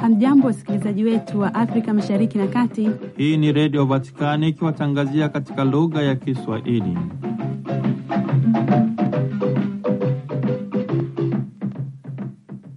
Hamjambo, wasikilizaji wetu wa Afrika Mashariki na Kati. Hii ni Redio Vatikani ikiwatangazia katika lugha ya Kiswahili.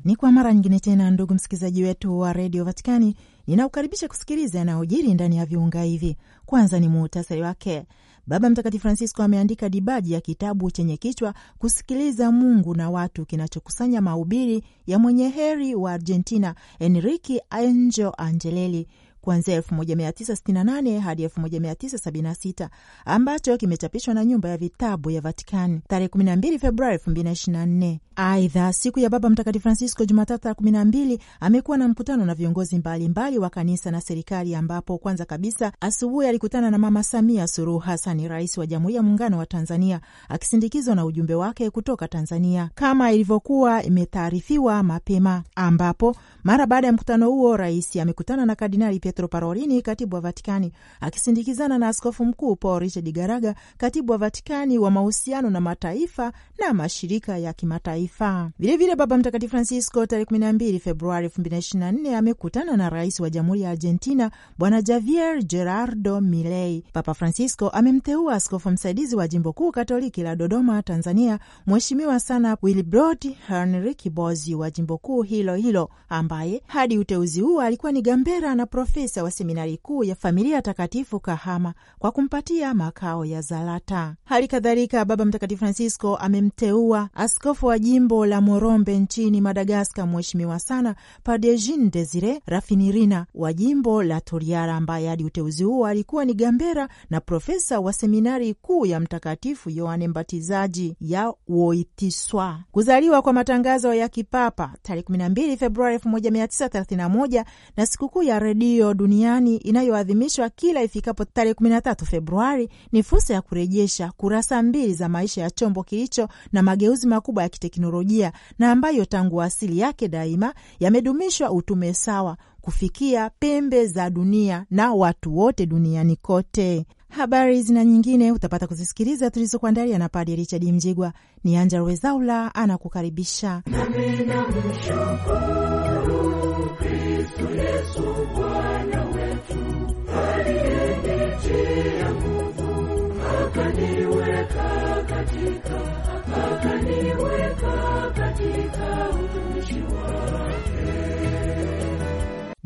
Ni kwa mara nyingine tena, ndugu msikilizaji wetu wa redio Vatikani, ninaukaribisha kusikiliza yanayojiri ndani ya viunga hivi. Kwanza ni muhtasari wake. Baba Mtakatifu Francisco ameandika dibaji ya kitabu chenye kichwa kusikiliza Mungu na watu, kinachokusanya mahubiri ya mwenye heri wa Argentina Enrique Angel Angelelli kuanzia 1968 hadi 1976 ambacho kimechapishwa na nyumba ya vitabu ya Vatikani tarehe 12 Februari 2024. Aidha, siku ya Baba Mtakatifu Francisco Jumatatu ya 12 amekuwa na mkutano na viongozi mbalimbali mbali wa kanisa na serikali, ambapo kwanza kabisa asubuhi alikutana na Mama Samia Suluhu Hassan, rais wa Jamhuri ya Muungano wa Tanzania, akisindikizwa na ujumbe wake kutoka Tanzania kama ilivyokuwa imetaarifiwa mapema, ambapo mara baada ya mkutano huo rais amekutana na Kardinali Pietro Parolini, katibu wa Vatikani, akisindikizana na askofu mkuu Paul Richard Garaga, katibu wa Vatikani wa mahusiano na mataifa na mashirika ya kimataifa. Vilevile Baba Mtakatifu Francisco tarehe 12 Februari 2024 amekutana na rais wa Jamhuri ya Argentina Bwana Javier Gerardo Milei. Papa Francisco amemteua askofu msaidizi wa jimbo kuu katoliki la Dodoma, Tanzania, Mheshimiwa sana Wilbrod henrik Kibozi wa jimbo kuu hilo hilo, ambaye hadi uteuzi huo alikuwa ni gambera na profesa wa seminari kuu ya Familia Takatifu Kahama, kwa kumpatia makao ya Zalata. Hali kadhalika Baba Mtakatifu Francisco amemteua askofu wa jimbo la Morombe nchini Madagaskar, Mheshimiwa sana Padre Jean Desire Rafinirina wa jimbo la Toliara, ambaye hadi uteuzi huo alikuwa ni gambera na profesa wa seminari kuu ya Mtakatifu Yohane Mbatizaji ya Woitiswa. Kuzaliwa kwa matangazo ya kipapa tarehe 12 Februari 1931 na sikukuu ya redio duniani inayoadhimishwa kila ifikapo tarehe 13 Februari ni fursa ya kurejesha kurasa mbili za maisha ya chombo kilicho na mageuzi makubwa ya kiteknolojia na ambayo tangu asili yake daima yamedumishwa utume sawa kufikia pembe za dunia na watu wote duniani kote. Habari zina nyingine utapata kuzisikiliza tulizokuandalia na Padre Richard Mjigwa. Ni Anja Rwezaula anakukaribisha. Kristo Yesu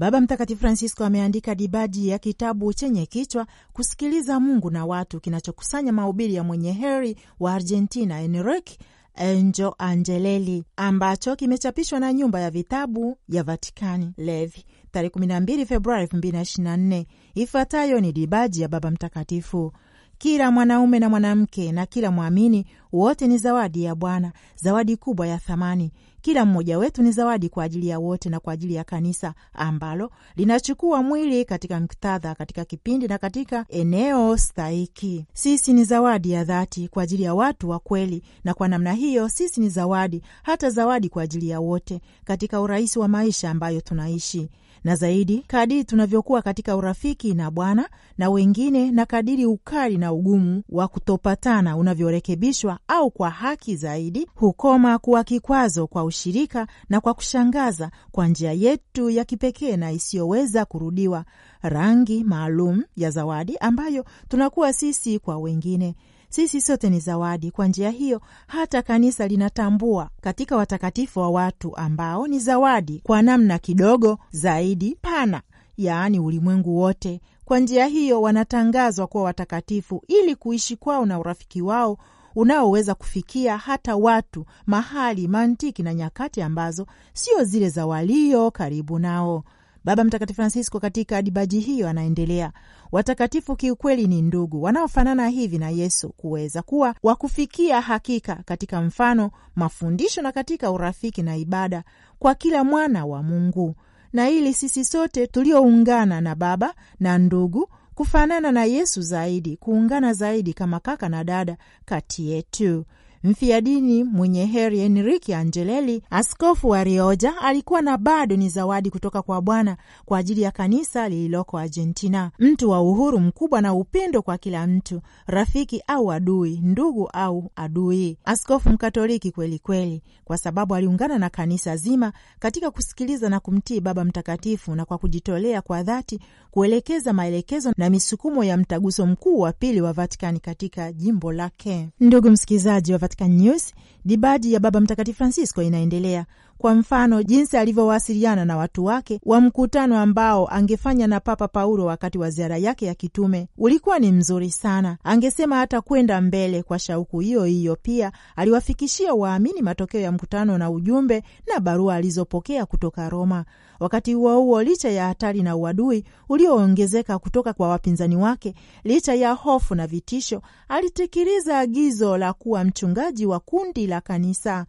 Baba Mtakatifu Francisco ameandika dibaji ya kitabu chenye kichwa kusikiliza Mungu na watu, kinachokusanya mahubiri ya mwenye heri wa Argentina Enrique Enjo Angeleli ambacho kimechapishwa na nyumba ya vitabu ya Vatikani Levi tarehe 12 Februari 2024. Ifuatayo ni dibaji ya Baba Mtakatifu. Kila mwanaume na mwanamke na kila mwamini wote ni zawadi ya Bwana, zawadi kubwa ya thamani. Kila mmoja wetu ni zawadi kwa ajili ya wote na kwa ajili ya kanisa ambalo linachukua mwili katika muktadha, katika kipindi na katika eneo stahiki. Sisi ni zawadi ya dhati kwa ajili ya watu wa kweli, na kwa namna hiyo sisi ni zawadi, hata zawadi kwa ajili ya wote katika urahisi wa maisha ambayo tunaishi na zaidi kadiri tunavyokuwa katika urafiki na Bwana na wengine, na kadiri ukali na ugumu wa kutopatana unavyorekebishwa au kwa haki zaidi hukoma kuwa kikwazo kwa ushirika na kwa kushangaza kwa njia yetu ya kipekee na isiyoweza kurudiwa, rangi maalum ya zawadi ambayo tunakuwa sisi kwa wengine. Sisi sote ni zawadi. Kwa njia hiyo, hata kanisa linatambua katika watakatifu wa watu ambao ni zawadi kwa namna kidogo zaidi pana, yaani ulimwengu wote. Kwa njia hiyo, wanatangazwa kuwa watakatifu ili kuishi kwao na urafiki wao unaoweza kufikia hata watu, mahali, mantiki na nyakati ambazo sio zile za walio karibu nao. Baba Mtakatifu Francisco katika dibaji hiyo anaendelea, watakatifu kiukweli ni ndugu wanaofanana hivi na Yesu, kuweza kuwa wa kufikia hakika katika mfano, mafundisho na katika urafiki na ibada kwa kila mwana wa Mungu, na ili sisi sote tulioungana na Baba na ndugu kufanana na Yesu zaidi, kuungana zaidi kama kaka na dada kati yetu. Mfiadini mwenye heri Enrique Angeleli, askofu wa Rioja, alikuwa na bado ni zawadi kutoka kwa Bwana kwa ajili ya kanisa lililoko Argentina, mtu wa uhuru mkubwa na upendo kwa kila mtu, rafiki au adui, ndugu au adui, askofu mkatoliki kweli kweli, kwa sababu aliungana na kanisa zima katika kusikiliza na kumtii Baba Mtakatifu na kwa kujitolea kwa dhati kuelekeza maelekezo na misukumo ya mtaguso mkuu wa pili wa Vatikani katika jimbo lake. Ndugu msikilizaji wa Vatican News, dibadi ya Baba Mtakatifu Francisco inaendelea. Kwa mfano, jinsi alivyowasiliana na watu wake wa mkutano ambao angefanya na Papa Paulo wakati wa ziara yake ya kitume ulikuwa ni mzuri sana. Angesema hata kwenda mbele. Kwa shauku hiyo hiyo, pia aliwafikishia waamini matokeo ya mkutano na ujumbe na barua alizopokea kutoka Roma. Wakati huo huo, licha ya hatari na uadui ulioongezeka kutoka kwa wapinzani wake, licha ya hofu na vitisho, alitekeleza agizo la kuwa mchungaji wa kundi la kanisa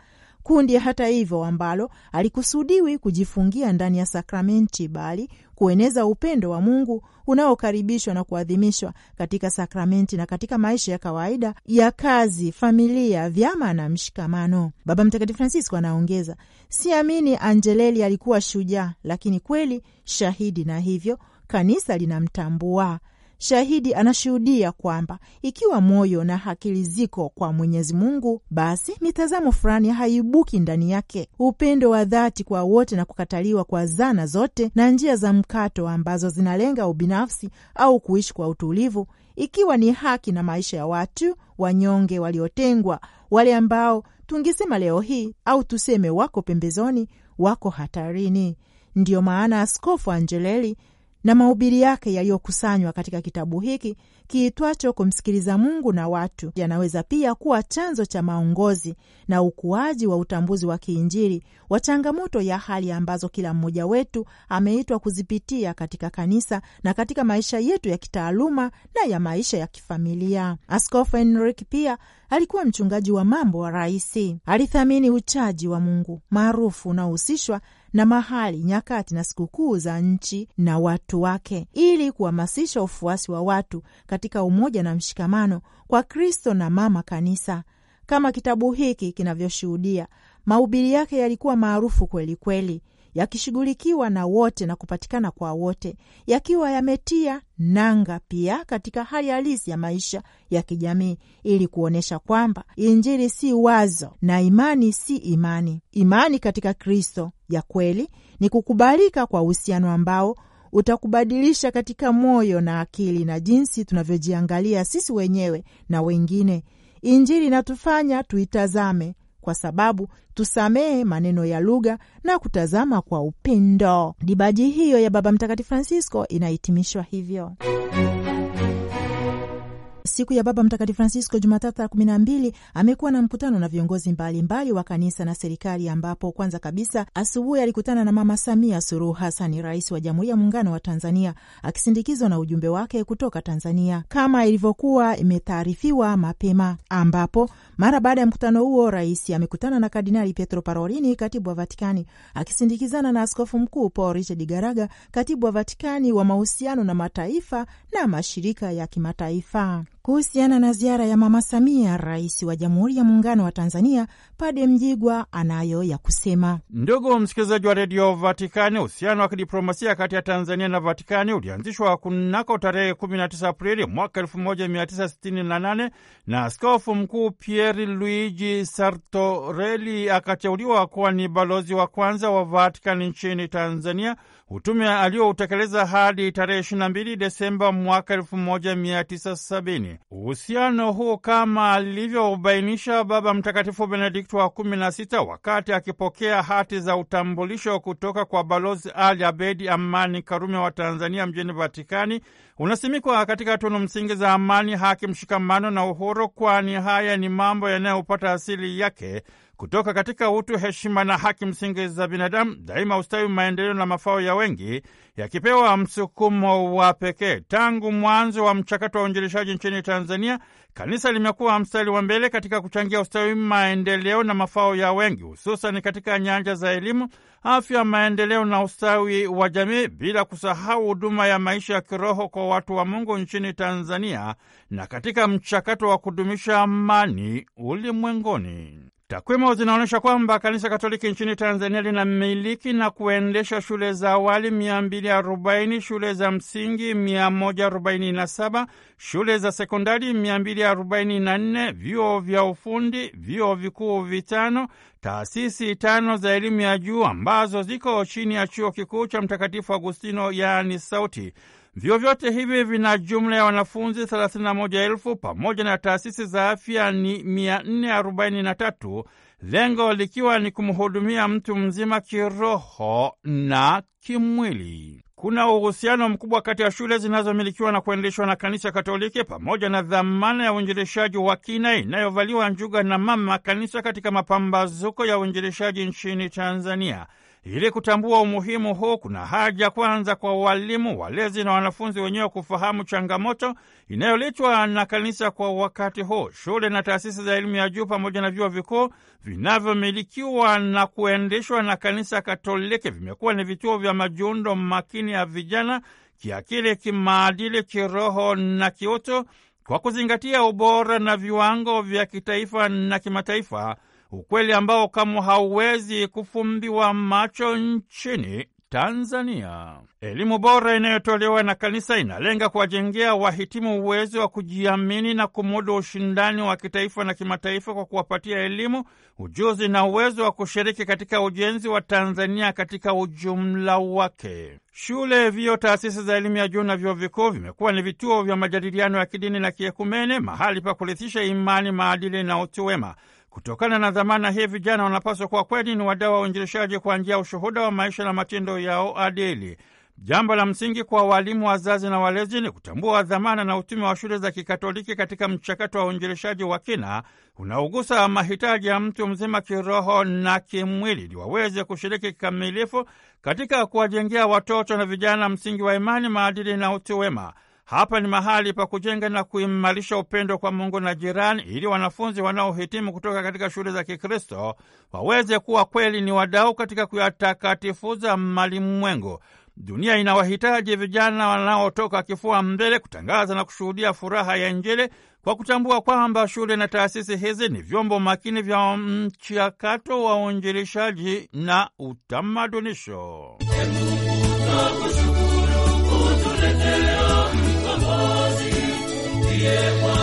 kundi hata hivyo ambalo alikusudiwi kujifungia ndani ya sakramenti bali kueneza upendo wa Mungu unaokaribishwa na kuadhimishwa katika sakramenti na katika maisha ya kawaida ya kazi, familia, vyama na mshikamano. Baba Mtakatifu Francisco anaongeza, siamini Angeleli alikuwa shujaa, lakini kweli shahidi, na hivyo kanisa linamtambua Shahidi anashuhudia kwamba ikiwa moyo na akili ziko kwa Mwenyezi Mungu, basi mitazamo fulani haibuki ndani yake, upendo wa dhati kwa wote na kukataliwa kwa zana zote na njia za mkato ambazo zinalenga ubinafsi au kuishi kwa utulivu, ikiwa ni haki na maisha ya watu wanyonge, waliotengwa, wale ambao tungesema leo hii au tuseme wako pembezoni, wako hatarini. Ndiyo maana Askofu Angeleli na mahubiri yake yaliyokusanywa katika kitabu hiki kiitwacho Kumsikiliza Mungu na Watu yanaweza pia kuwa chanzo cha maongozi na ukuaji wa utambuzi wa kiinjili wa changamoto ya hali ambazo kila mmoja wetu ameitwa kuzipitia katika kanisa na katika maisha yetu ya kitaaluma na ya maisha ya kifamilia. Askofu Henrik pia alikuwa mchungaji wa mambo wa rahisi. Alithamini uchaji wa Mungu maarufu unaohusishwa na mahali, nyakati na sikukuu za nchi na watu wake, ili kuhamasisha ufuasi wa watu katika umoja na mshikamano kwa Kristo na mama kanisa. Kama kitabu hiki kinavyoshuhudia, mahubiri yake yalikuwa maarufu kweli kweli, yakishughulikiwa na wote na kupatikana kwa wote, yakiwa yametia nanga pia katika hali halisi ya maisha ya kijamii, ili kuonyesha kwamba Injili si wazo na imani si imani. Imani katika Kristo ya kweli ni kukubalika kwa uhusiano ambao utakubadilisha katika moyo na akili na jinsi tunavyojiangalia sisi wenyewe na wengine. Injili inatufanya tuitazame kwa sababu tusamehe maneno ya lugha na kutazama kwa upendo. Dibaji hiyo ya Baba Mtakatifu Francisco inahitimishwa hivyo. Siku ya Baba Mtakatifu Francisco, Jumatatu kumi na mbili, amekuwa na mkutano na viongozi mbalimbali mbali wa kanisa na serikali, ambapo kwanza kabisa asubuhi alikutana na Mama Samia Suluhu Hasani, rais wa Jamhuri ya Muungano wa Tanzania, akisindikizwa na ujumbe wake kutoka Tanzania kama ilivyokuwa imetaarifiwa mapema, ambapo mara baada ya mkutano huo rais amekutana na Kardinali Pietro Parolini, katibu wa Vatikani, akisindikizana na askofu mkuu Paul Richard Garaga, katibu wa Vatikani wa mahusiano na mataifa na mashirika ya kimataifa. Kuhusiana na ziara ya Mama Samia, rais wa Jamhuri ya Muungano wa Tanzania, Pade Mjigwa anayo ya kusema. Ndugu msikilizaji wa redio Vatikani, uhusiano wa kidiplomasia kati ya Tanzania na Vatikani ulianzishwa kunako tarehe 19 Aprili mwaka 1968 na askofu mkuu Pier Luigi Sartorelli akateuliwa kuwa ni balozi wa kwanza wa Vatikani nchini Tanzania, utume alioutekeleza hadi tarehe 22 Desemba mwaka 1970. Uhusiano huu kama alivyobainisha Baba Mtakatifu Benedikto wa kumi na sita wakati akipokea hati za utambulisho kutoka kwa Balozi Ali Abedi Amani Karume wa Tanzania mjini Vatikani, unasimikwa katika tunu msingi za amani, haki, mshikamano na uhuru, kwani haya ni mambo yanayopata asili yake kutoka katika utu, heshima na haki msingi za binadamu, daima ustawi, maendeleo na mafao ya wengi yakipewa msukumo wa pekee. Tangu mwanzo wa mchakato wa uinjilishaji nchini Tanzania, kanisa limekuwa mstari wa mbele katika kuchangia ustawi, maendeleo na mafao ya wengi, hususani katika nyanja za elimu, afya, maendeleo na ustawi wa jamii, bila kusahau huduma ya maisha ya kiroho kwa watu wa Mungu nchini Tanzania na katika mchakato wa kudumisha amani ulimwenguni. Takwimu zinaonyesha kwamba Kanisa Katoliki nchini Tanzania linamiliki na kuendesha shule za awali 240, shule za msingi 147, shule za sekondari 244, vyuo vya ufundi, vyuo vikuu vitano, taasisi tano za elimu ya juu ambazo ziko chini ya chuo kikuu cha Mtakatifu Agustino, yaani SAUTI. Vyuo vyote hivi vina jumla ya wanafunzi 31,000 pamoja na taasisi za afya ni 443, lengo likiwa ni kumhudumia mtu mzima kiroho na kimwili. Kuna uhusiano mkubwa kati ya shule zinazomilikiwa na kuendeshwa na Kanisa Katoliki pamoja na dhamana ya uinjilishaji wa kina inayovaliwa njuga na Mama Kanisa katika mapambazuko ya uinjilishaji nchini Tanzania. Ili kutambua umuhimu huu, kuna haja kwanza kwa walimu, walezi na wanafunzi wenyewe kufahamu changamoto inayoletwa na kanisa kwa wakati huu. Shule na taasisi za elimu ya juu pamoja na vyuo vikuu vinavyomilikiwa na kuendeshwa na kanisa Katoliki vimekuwa ni vituo vya majiundo makini ya vijana kiakili, kimaadili, kiroho na kiutu, kwa kuzingatia ubora na viwango vya kitaifa na kimataifa ukweli ambao kamwe hauwezi kufumbiwa macho nchini Tanzania. Elimu bora inayotolewa na kanisa inalenga kuwajengea wahitimu uwezo wa kujiamini na kumudu ushindani wa kitaifa na kimataifa kwa kuwapatia elimu, ujuzi na uwezo wa kushiriki katika ujenzi wa Tanzania katika ujumla wake. Shule, vyuo, taasisi za elimu ya juu na vyuo vikuu vimekuwa ni vituo vya majadiliano ya kidini na kiekumene, mahali pa kurithisha imani, maadili na utu wema. Kutokana na dhamana hii, vijana wanapaswa kuwa kweli ni wadau wa uinjilishaji kwa njia ya ushuhuda wa maisha na matendo yao adili. Jambo la msingi kwa walimu, wazazi na walezi ni kutambua dhamana na utume wa shule za Kikatoliki katika mchakato wa uinjilishaji wa kina unaogusa mahitaji ya mtu mzima kiroho na kimwili, ili waweze kushiriki kikamilifu katika kuwajengea watoto na vijana msingi wa imani, maadili na utu wema. Hapa ni mahali pa kujenga na kuimarisha upendo kwa Mungu na jirani, ili wanafunzi wanaohitimu kutoka katika shule za Kikristo waweze kuwa kweli ni wadau katika kuyatakatifuza malimwengu. Dunia inawahitaji vijana wanaotoka kifua mbele kutangaza na kushuhudia furaha ya Injili kwa kutambua kwamba shule na taasisi hizi ni vyombo makini vya mchakato wa uinjilishaji na utamadunisho. get one.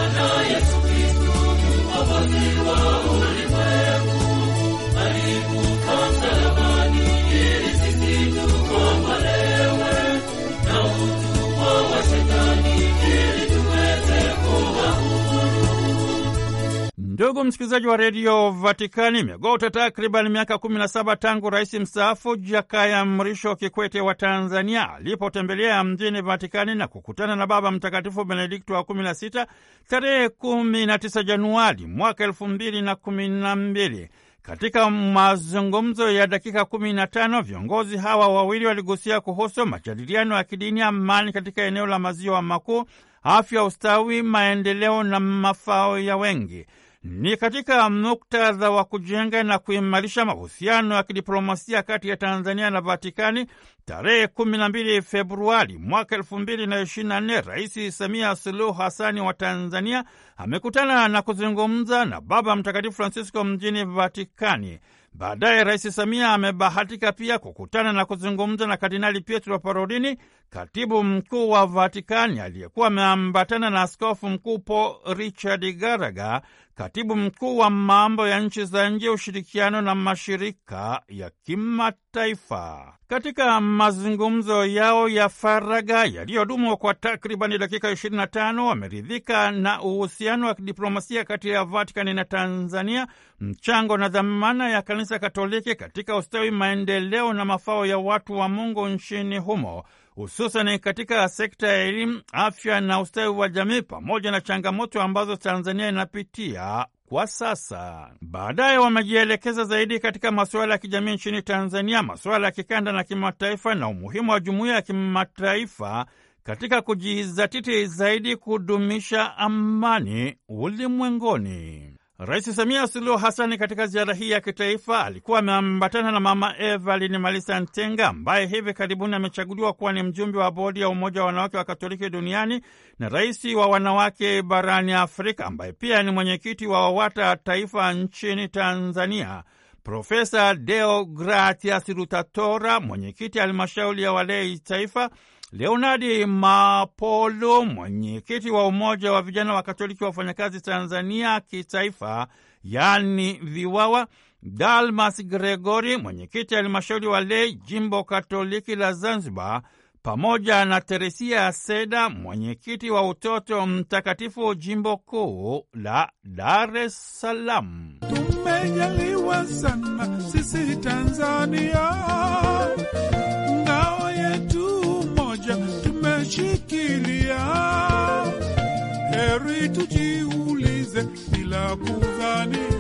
Ndugu msikilizaji wa redio Vatikani, imegota takriban miaka kumi na saba tangu rais mstaafu Jakaya Mrisho Kikwete wa Tanzania alipotembelea mjini Vatikani na kukutana na Baba Mtakatifu Benedikto wa kumi na sita tarehe kumi na tisa Januari mwaka elfu mbili na kumi na mbili. Katika mazungumzo ya dakika kumi na tano viongozi hawa wawili waligusia kuhusu majadiliano ya kidini, amani katika eneo la maziwa makuu, afya, ustawi, maendeleo na mafao ya wengi. Ni katika muktadha wa kujenga na kuimarisha mahusiano ya kidiplomasia kati ya Tanzania na Vatikani, tarehe 12 Februari mwaka 2024 Rais Samia Suluhu Hasani wa Tanzania amekutana na kuzungumza na Baba Mtakatifu Francisco mjini Vatikani. Baadaye Rais Samia amebahatika pia kukutana na kuzungumza na Kardinali Pietro Parolini, katibu mkuu wa Vatikani, aliyekuwa ameambatana na askofu mkuu Paul Richard Garaga, katibu mkuu wa mambo ya nchi za nje, ushirikiano na mashirika ya kimataifa. Katika mazungumzo yao ya faragha yaliyodumu kwa takribani dakika 25 wameridhika na uhusiano wa kidiplomasia kati ya Vatikani na Tanzania, mchango na dhamana ya Kanisa Katoliki katika ustawi, maendeleo na mafao ya watu wa Mungu nchini humo hususani katika sekta ya elimu, afya na ustawi wa jamii, pamoja na changamoto ambazo Tanzania inapitia kwa sasa. Baadaye wamejielekeza zaidi katika masuala ya kijamii nchini Tanzania, masuala ya kikanda na kimataifa, na umuhimu wa jumuiya ya kimataifa katika kujizatiti zaidi kudumisha amani ulimwenguni. Rais Samia Suluhu Hasani katika ziara hii ya kitaifa alikuwa ameambatana na Mama Evelyn Malisa Ntenga ambaye hivi karibuni amechaguliwa kuwa ni mjumbe wa bodi ya Umoja wa Wanawake wa Katoliki duniani na rais wa wanawake barani Afrika ambaye pia ni mwenyekiti wa WAWATA taifa nchini Tanzania. Profesa Deogratias Rutatora, mwenyekiti halmashauri ya walei taifa Leonardi Mapolo, mwenyekiti wa Umoja wa Vijana wa Katoliki wa Wafanyakazi Tanzania kitaifa, yaani VIWAWA, Dalmas Gregori, mwenyekiti halmashauri wa lei jimbo Katoliki la Zanzibar, pamoja na Teresia Seda, mwenyekiti wa Utoto Mtakatifu jimbo kuu la Dar es Salaam. Tumejaliwa sana sisi Tanzania, tumeshikilia. Heri tujiulize bila kudhania,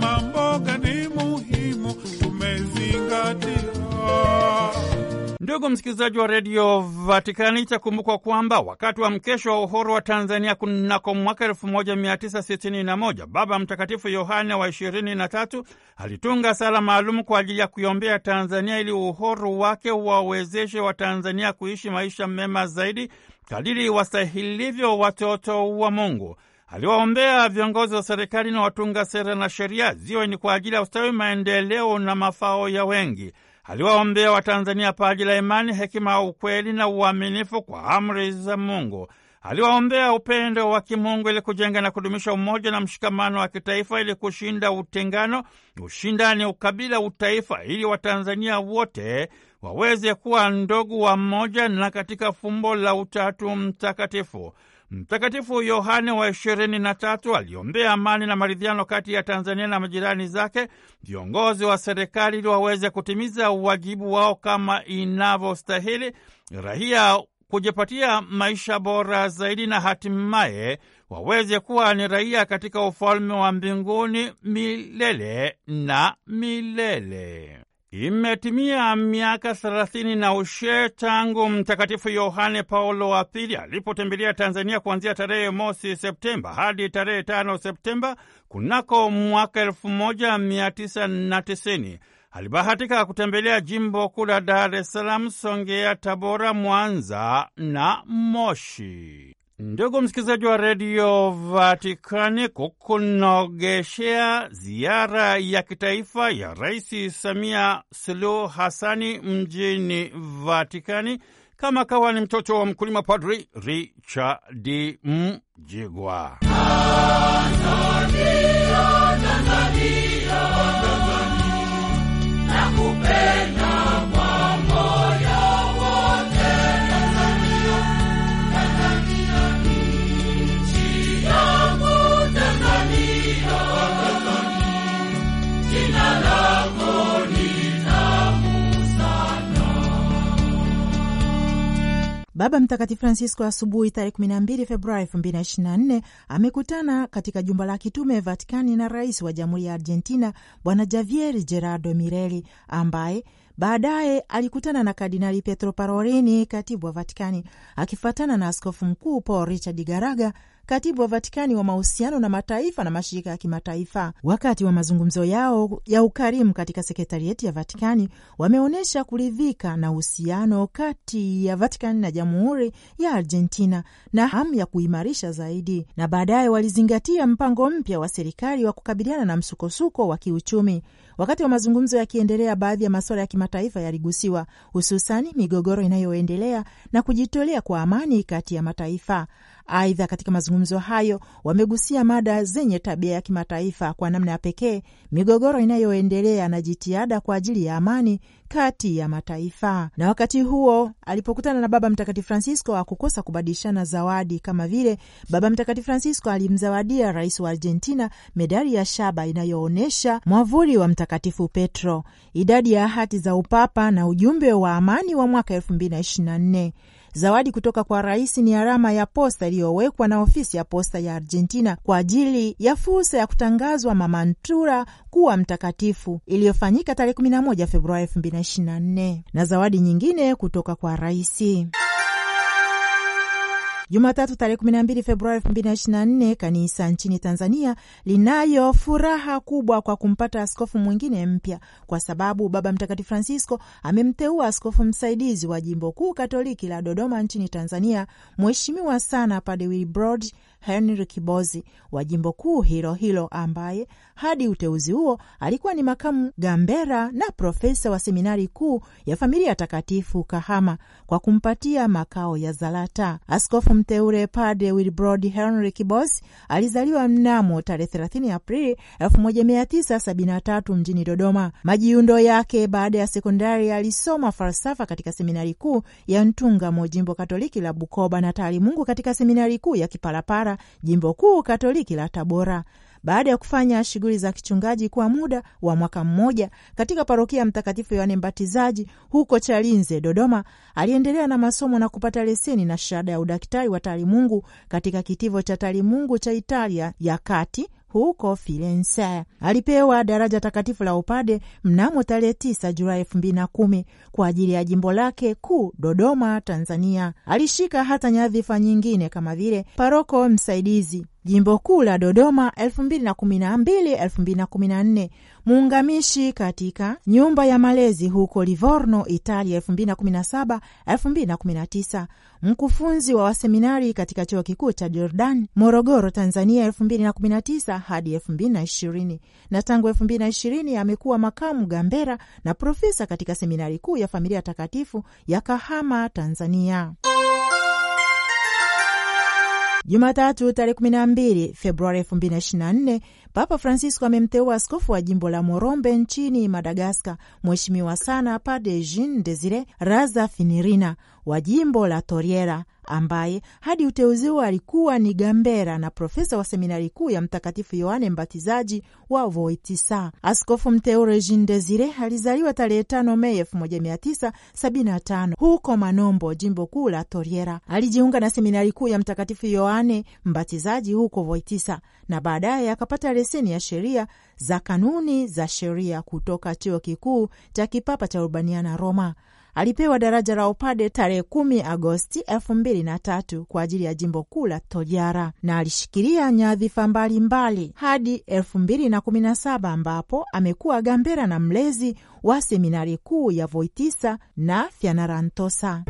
mambo gani muhimu tumezingatia. Ndugu msikilizaji wa redio Vatikani, itakumbukwa kwamba wakati wa mkesho wa uhuru wa Tanzania kunako mwaka 1961 Baba Mtakatifu Yohane wa 23 alitunga sala maalum kwa ajili ya kuiombea Tanzania ili uhuru wake wawezeshe Watanzania kuishi maisha mema zaidi kadiri wastahilivyo watoto wa Mungu. Aliwaombea viongozi wa serikali na watunga sera na sheria ziwe ni kwa ajili ya ustawi, maendeleo na mafao ya wengi. Aliwaombea Watanzania paji la imani, hekima, ukweli na uaminifu kwa amri za Mungu. Aliwaombea upendo wa kimungu ili kujenga na kudumisha umoja na mshikamano wa kitaifa ili kushinda utengano, ushindani, ukabila, utaifa, ili Watanzania wote waweze kuwa ndugu wa mmoja na katika fumbo la Utatu Mtakatifu. Mtakatifu Yohane wa ishirini na tatu aliombea amani na maridhiano kati ya Tanzania na majirani zake, viongozi wa serikali ili waweze kutimiza uwajibu wao kama inavyostahili, raia kujipatia maisha bora zaidi, na hatimaye waweze kuwa ni raia katika ufalme wa mbinguni milele na milele. Imetimia miaka thelathini na ushe tangu Mtakatifu Yohane Paulo wa Pili alipotembelea Tanzania kuanzia tarehe mosi Septemba hadi tarehe tano Septemba kunako mwaka elfu moja mia tisa na tisini. Alibahatika kutembelea jimbo kuu la Dar es Salaam, Songea, Tabora, Mwanza na Moshi. Ndugu msikilizaji wa redio Vatikani, kukunogeshea ziara ya kitaifa ya Rais Samia Suluhu Hasani mjini Vatikani, kama kawa ni mtoto wa mkulima, Padri Richard Mjigwa. Baba Mtakatifu Francisco asubuhi tarehe 12 Februari 2024 amekutana katika jumba la kitume Vatikani na rais wa jamhuri ya Argentina Bwana Javier Gerardo Mireli ambaye baadaye alikutana na Kardinali Pietro Parolini, katibu wa Vatikani, akifuatana na askofu mkuu Paul Richard Garaga, katibu wa Vatikani wa mahusiano na mataifa na mashirika ya kimataifa. Wakati wa mazungumzo yao ya ukarimu katika sekretarieti ya Vatikani, wameonyesha kuridhika na uhusiano kati ya Vatikani na jamhuri ya Argentina na hamu ya kuimarisha zaidi, na baadaye walizingatia mpango mpya wa serikali wa kukabiliana na msukosuko wa kiuchumi. Wakati wa mazungumzo yakiendelea, baadhi ya masuala ya kimataifa yaligusiwa, hususani migogoro inayoendelea na kujitolea kwa amani kati ya mataifa. Aidha, katika mazungumzo hayo wamegusia mada zenye tabia ya kimataifa, kwa namna ya pekee migogoro inayoendelea na jitihada kwa ajili ya amani kati ya mataifa. Na wakati huo alipokutana na Baba Mtakatifu Francisco hakukosa kubadilishana zawadi, kama vile Baba Mtakatifu Francisco alimzawadia rais wa Argentina medali ya shaba inayoonyesha mwavuli wa Mtakatifu Petro, idadi ya hati za upapa na ujumbe wa amani wa mwaka elfu mbili na ishirini na nne. Zawadi kutoka kwa rais ni alama ya posta iliyowekwa na ofisi ya posta ya Argentina kwa ajili ya fursa ya kutangazwa Mama Ntura kuwa mtakatifu iliyofanyika tarehe 11 Februari 2024 na zawadi nyingine kutoka kwa rais. Jumatatu tarehe 12 Februari 2024 kanisa nchini Tanzania linayo furaha kubwa kwa kumpata askofu mwingine mpya, kwa sababu Baba Mtakatifu Francisco amemteua askofu msaidizi wa jimbo kuu katoliki la Dodoma nchini Tanzania, Mheshimiwa sana Padre Wilbrod Henry Kibozi wa jimbo kuu hilo hilo, ambaye hadi uteuzi huo alikuwa ni makamu gambera na profesa wa seminari kuu ya Familia Takatifu Kahama, kwa kumpatia makao ya Zalata. Askofu mteule Padre Wilbrod Henry Kibozi alizaliwa mnamo tarehe 30 Aprili 1973 mjini Dodoma. Majiundo yake baada ya sekondari alisoma falsafa katika seminari kuu ya Ntungamo, jimbo katoliki la Bukoba, na taalimungu katika seminari kuu ya Kipalapala, jimbo kuu katoliki la Tabora. Baada ya kufanya shughuli za kichungaji kwa muda wa mwaka mmoja katika parokia ya Mtakatifu Yohane Mbatizaji huko Chalinze, Dodoma, aliendelea na masomo na kupata leseni na shahada ya udaktari wa taalimungu katika kitivo cha taalimungu cha Italia ya kati huko Firenze. Alipewa daraja takatifu la upade mnamo tarehe 9 Julai elfu mbili na kumi kwa ajili ya jimbo lake kuu Dodoma, Tanzania. Alishika hata nyadhifa nyingine kama vile paroko msaidizi jimbo kuu la Dodoma 2012 2014, muungamishi katika nyumba ya malezi huko Livorno, Italia 2017 2019, mkufunzi wa waseminari katika chuo kikuu cha Jordan Morogoro, Tanzania 2019 hadi 2020, na tangu 2020 amekuwa makamu gambera na profesa katika seminari kuu ya Familia Takatifu ya Kahama, Tanzania. Jumatatu tarehe 12 Februari 2024 Papa Francisco amemteua askofu wa jimbo la Morombe nchini Madagaskar, Mheshimiwa sana Padre Jean Desire Raza Finirina wa jimbo la Toriera ambaye hadi uteuzi huo alikuwa ni gambera na profesa wa seminari kuu ya Mtakatifu Yohane Mbatizaji wa Voitisa. Askofu mteule Jean Desire alizaliwa tarehe 5 Mei 1975 huko Manombo, jimbo kuu la Toriera. Alijiunga na seminari kuu ya Mtakatifu Yohane Mbatizaji huko Voitisa na baadaye akapata leseni ya sheria za kanuni za sheria kutoka chuo kikuu cha kipapa cha Urbaniana, Roma. Alipewa daraja la upade tarehe kumi Agosti elfu mbili na tatu kwa ajili ya jimbo kuu la Tojara na alishikilia nyadhifa mbalimbali hadi elfu mbili na kumi na saba ambapo amekuwa gambera na mlezi wa seminari kuu ya Voitisa na Fianarantosa.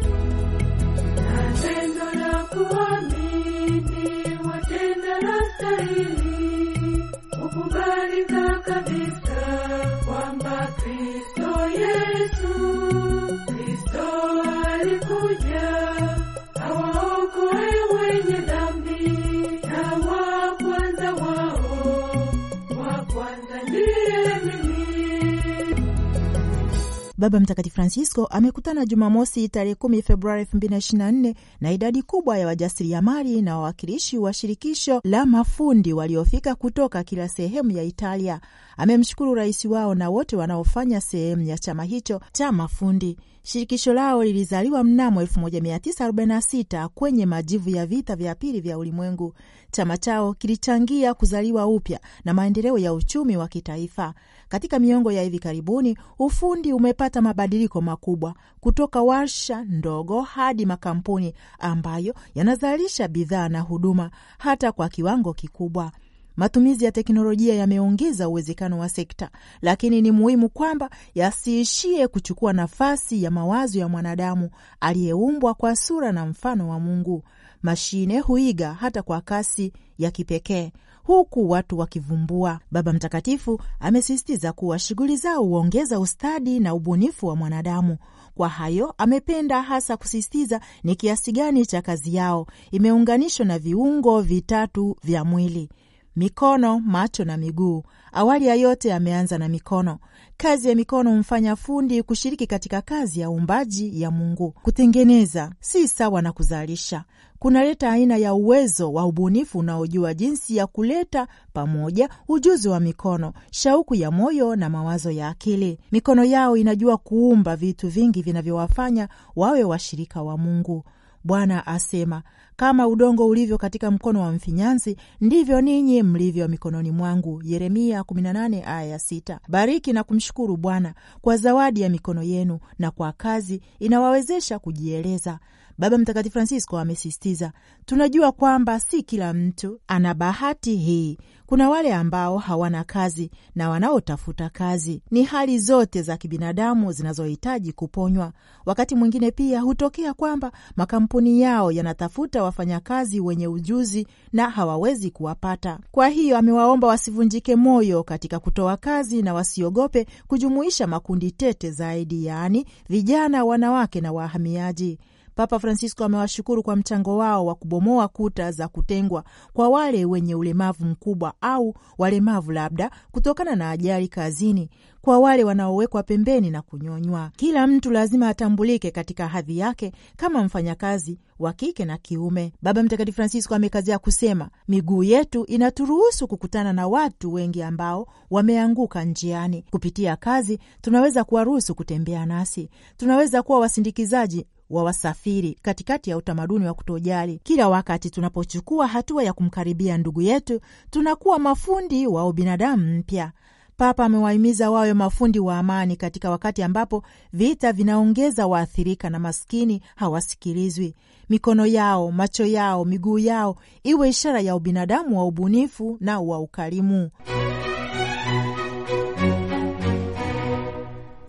Baba Mtakatifu Francisco amekutana Jumamosi tarehe kumi Februari elfu mbili na ishirini na nne na idadi kubwa ya wajasiriamali na wawakilishi wa shirikisho la mafundi waliofika kutoka kila sehemu ya Italia. Amemshukuru rais wao na wote wanaofanya sehemu ya chama hicho cha mafundi. Shirikisho lao lilizaliwa mnamo 1946 kwenye majivu ya vita vya pili vya ulimwengu. Chama chao kilichangia kuzaliwa upya na maendeleo ya uchumi wa kitaifa. Katika miongo ya hivi karibuni, ufundi umepata mabadiliko makubwa kutoka warsha ndogo hadi makampuni ambayo yanazalisha bidhaa na huduma hata kwa kiwango kikubwa. Matumizi ya teknolojia yameongeza uwezekano wa sekta, lakini ni muhimu kwamba yasiishie kuchukua nafasi ya mawazo ya mwanadamu aliyeumbwa kwa sura na mfano wa Mungu. Mashine huiga hata kwa kasi ya kipekee huku watu wakivumbua. Baba Mtakatifu amesisitiza kuwa shughuli zao huongeza ustadi na ubunifu wa mwanadamu. Kwa hayo amependa hasa kusisitiza ni kiasi gani cha kazi yao imeunganishwa na viungo vitatu vya mwili mikono, macho na miguu. Awali ya yote ameanza na mikono. Kazi ya mikono humfanya fundi kushiriki katika kazi ya uumbaji ya Mungu. Kutengeneza si sawa na kuzalisha, kunaleta aina ya uwezo wa ubunifu unaojua jinsi ya kuleta pamoja ujuzi wa mikono, shauku ya moyo na mawazo ya akili. Mikono yao inajua kuumba vitu vingi vinavyowafanya wawe washirika wa Mungu. Bwana asema, kama udongo ulivyo katika mkono wa mfinyanzi, ndivyo ninyi mlivyo mikononi mwangu. Yeremia 18 aya ya 6. Bariki na kumshukuru Bwana kwa zawadi ya mikono yenu na kwa kazi inawawezesha kujieleza. Baba Mtakatifu Francisco amesisitiza, tunajua kwamba si kila mtu ana bahati hii. Kuna wale ambao hawana kazi na wanaotafuta kazi. Ni hali zote za kibinadamu zinazohitaji kuponywa. Wakati mwingine pia hutokea kwamba makampuni yao yanatafuta wafanyakazi wenye ujuzi na hawawezi kuwapata. Kwa hiyo amewaomba wasivunjike moyo katika kutoa kazi na wasiogope kujumuisha makundi tete zaidi, yaani vijana, wanawake na wahamiaji. Papa Francisco amewashukuru kwa mchango wao wa kubomoa kuta za kutengwa kwa wale wenye ulemavu mkubwa au walemavu labda kutokana na ajali kazini, kwa wale wanaowekwa pembeni na kunyonywa. Kila mtu lazima atambulike katika hadhi yake kama mfanyakazi wa kike na kiume. Baba Mtakatifu Francisco amekazia kusema, miguu yetu inaturuhusu kukutana na watu wengi ambao wameanguka njiani. Kupitia kazi tunaweza kuwaruhusu kutembea nasi, tunaweza kuwa wasindikizaji wa wasafiri katikati ya utamaduni wa kutojali. Kila wakati tunapochukua hatua ya kumkaribia ndugu yetu, tunakuwa mafundi wa ubinadamu mpya. Papa amewahimiza wawe mafundi wa amani katika wakati ambapo vita vinaongeza waathirika na maskini hawasikilizwi. Mikono yao, macho yao, miguu yao iwe ishara ya ubinadamu wa ubunifu na wa ukarimu.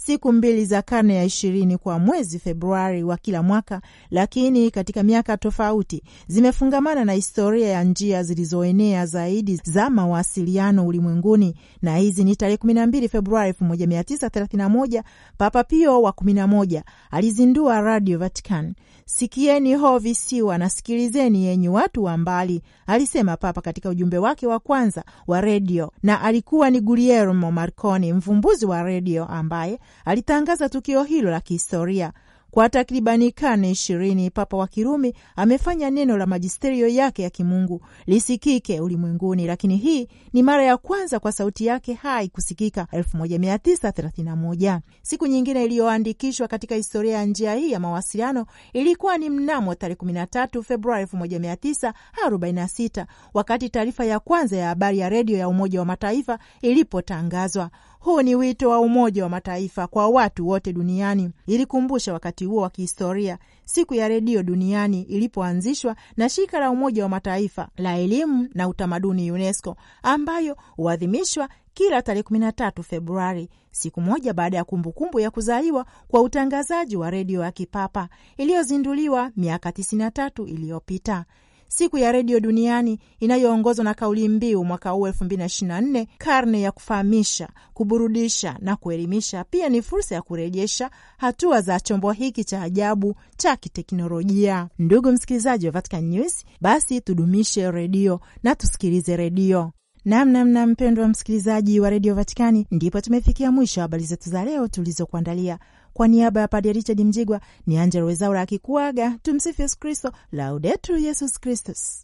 Siku mbili za karne ya ishirini kwa mwezi Februari wa kila mwaka, lakini katika miaka tofauti, zimefungamana na historia ya njia zilizoenea zaidi za mawasiliano ulimwenguni, na hizi ni tarehe 12 Februari 1931 Papa Pio wa 11 alizindua Radio Vatican. Sikieni ho visiwa na sikilizeni yenyu watu wa mbali, alisema Papa katika ujumbe wake wa kwanza wa redio, na alikuwa ni Guglielmo Marconi, mvumbuzi wa redio, ambaye alitangaza tukio hilo la kihistoria. Kwa takribani karne ishirini Papa wa Kirumi amefanya neno la majisterio yake ya kimungu lisikike ulimwenguni, lakini hii ni mara ya kwanza kwa sauti yake hai kusikika 1931. Siku nyingine iliyoandikishwa katika historia ya njia hii ya mawasiliano ilikuwa ni mnamo tarehe 13 Februari 1946 wakati taarifa ya kwanza ya habari ya redio ya Umoja wa Mataifa ilipotangazwa. Huu ni wito wa Umoja wa Mataifa kwa watu wote duniani. Ilikumbusha wakati huo wa kihistoria siku ya redio duniani ilipoanzishwa na shirika la Umoja wa Mataifa la elimu na utamaduni UNESCO, ambayo huadhimishwa kila tarehe 13 Februari, siku moja baada ya kumbukumbu ya kuzaliwa kwa utangazaji wa redio ya kipapa iliyozinduliwa miaka 93 iliyopita. Siku ya redio duniani inayoongozwa na kauli mbiu mwaka huu 2024 karne ya kufahamisha, kuburudisha na kuelimisha, pia ni fursa ya kurejesha hatua za chombo hiki cha ajabu cha kiteknolojia. Ndugu msikilizaji wa Vatican News, basi tudumishe redio na tusikilize redio. Namnamna mpendwa msikilizaji wa redio Vatikani, ndipo tumefikia mwisho habari zetu za leo tulizokuandalia. Kwa niaba ya Padre Richard Mjigwa ni Angella Rwezaura akikuaga. Tumsifu Yesu Kristo, Laudetur Yesus Kristus.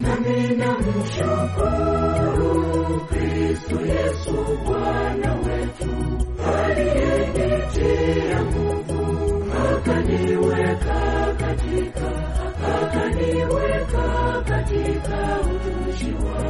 Akaniweka katika utumishi wa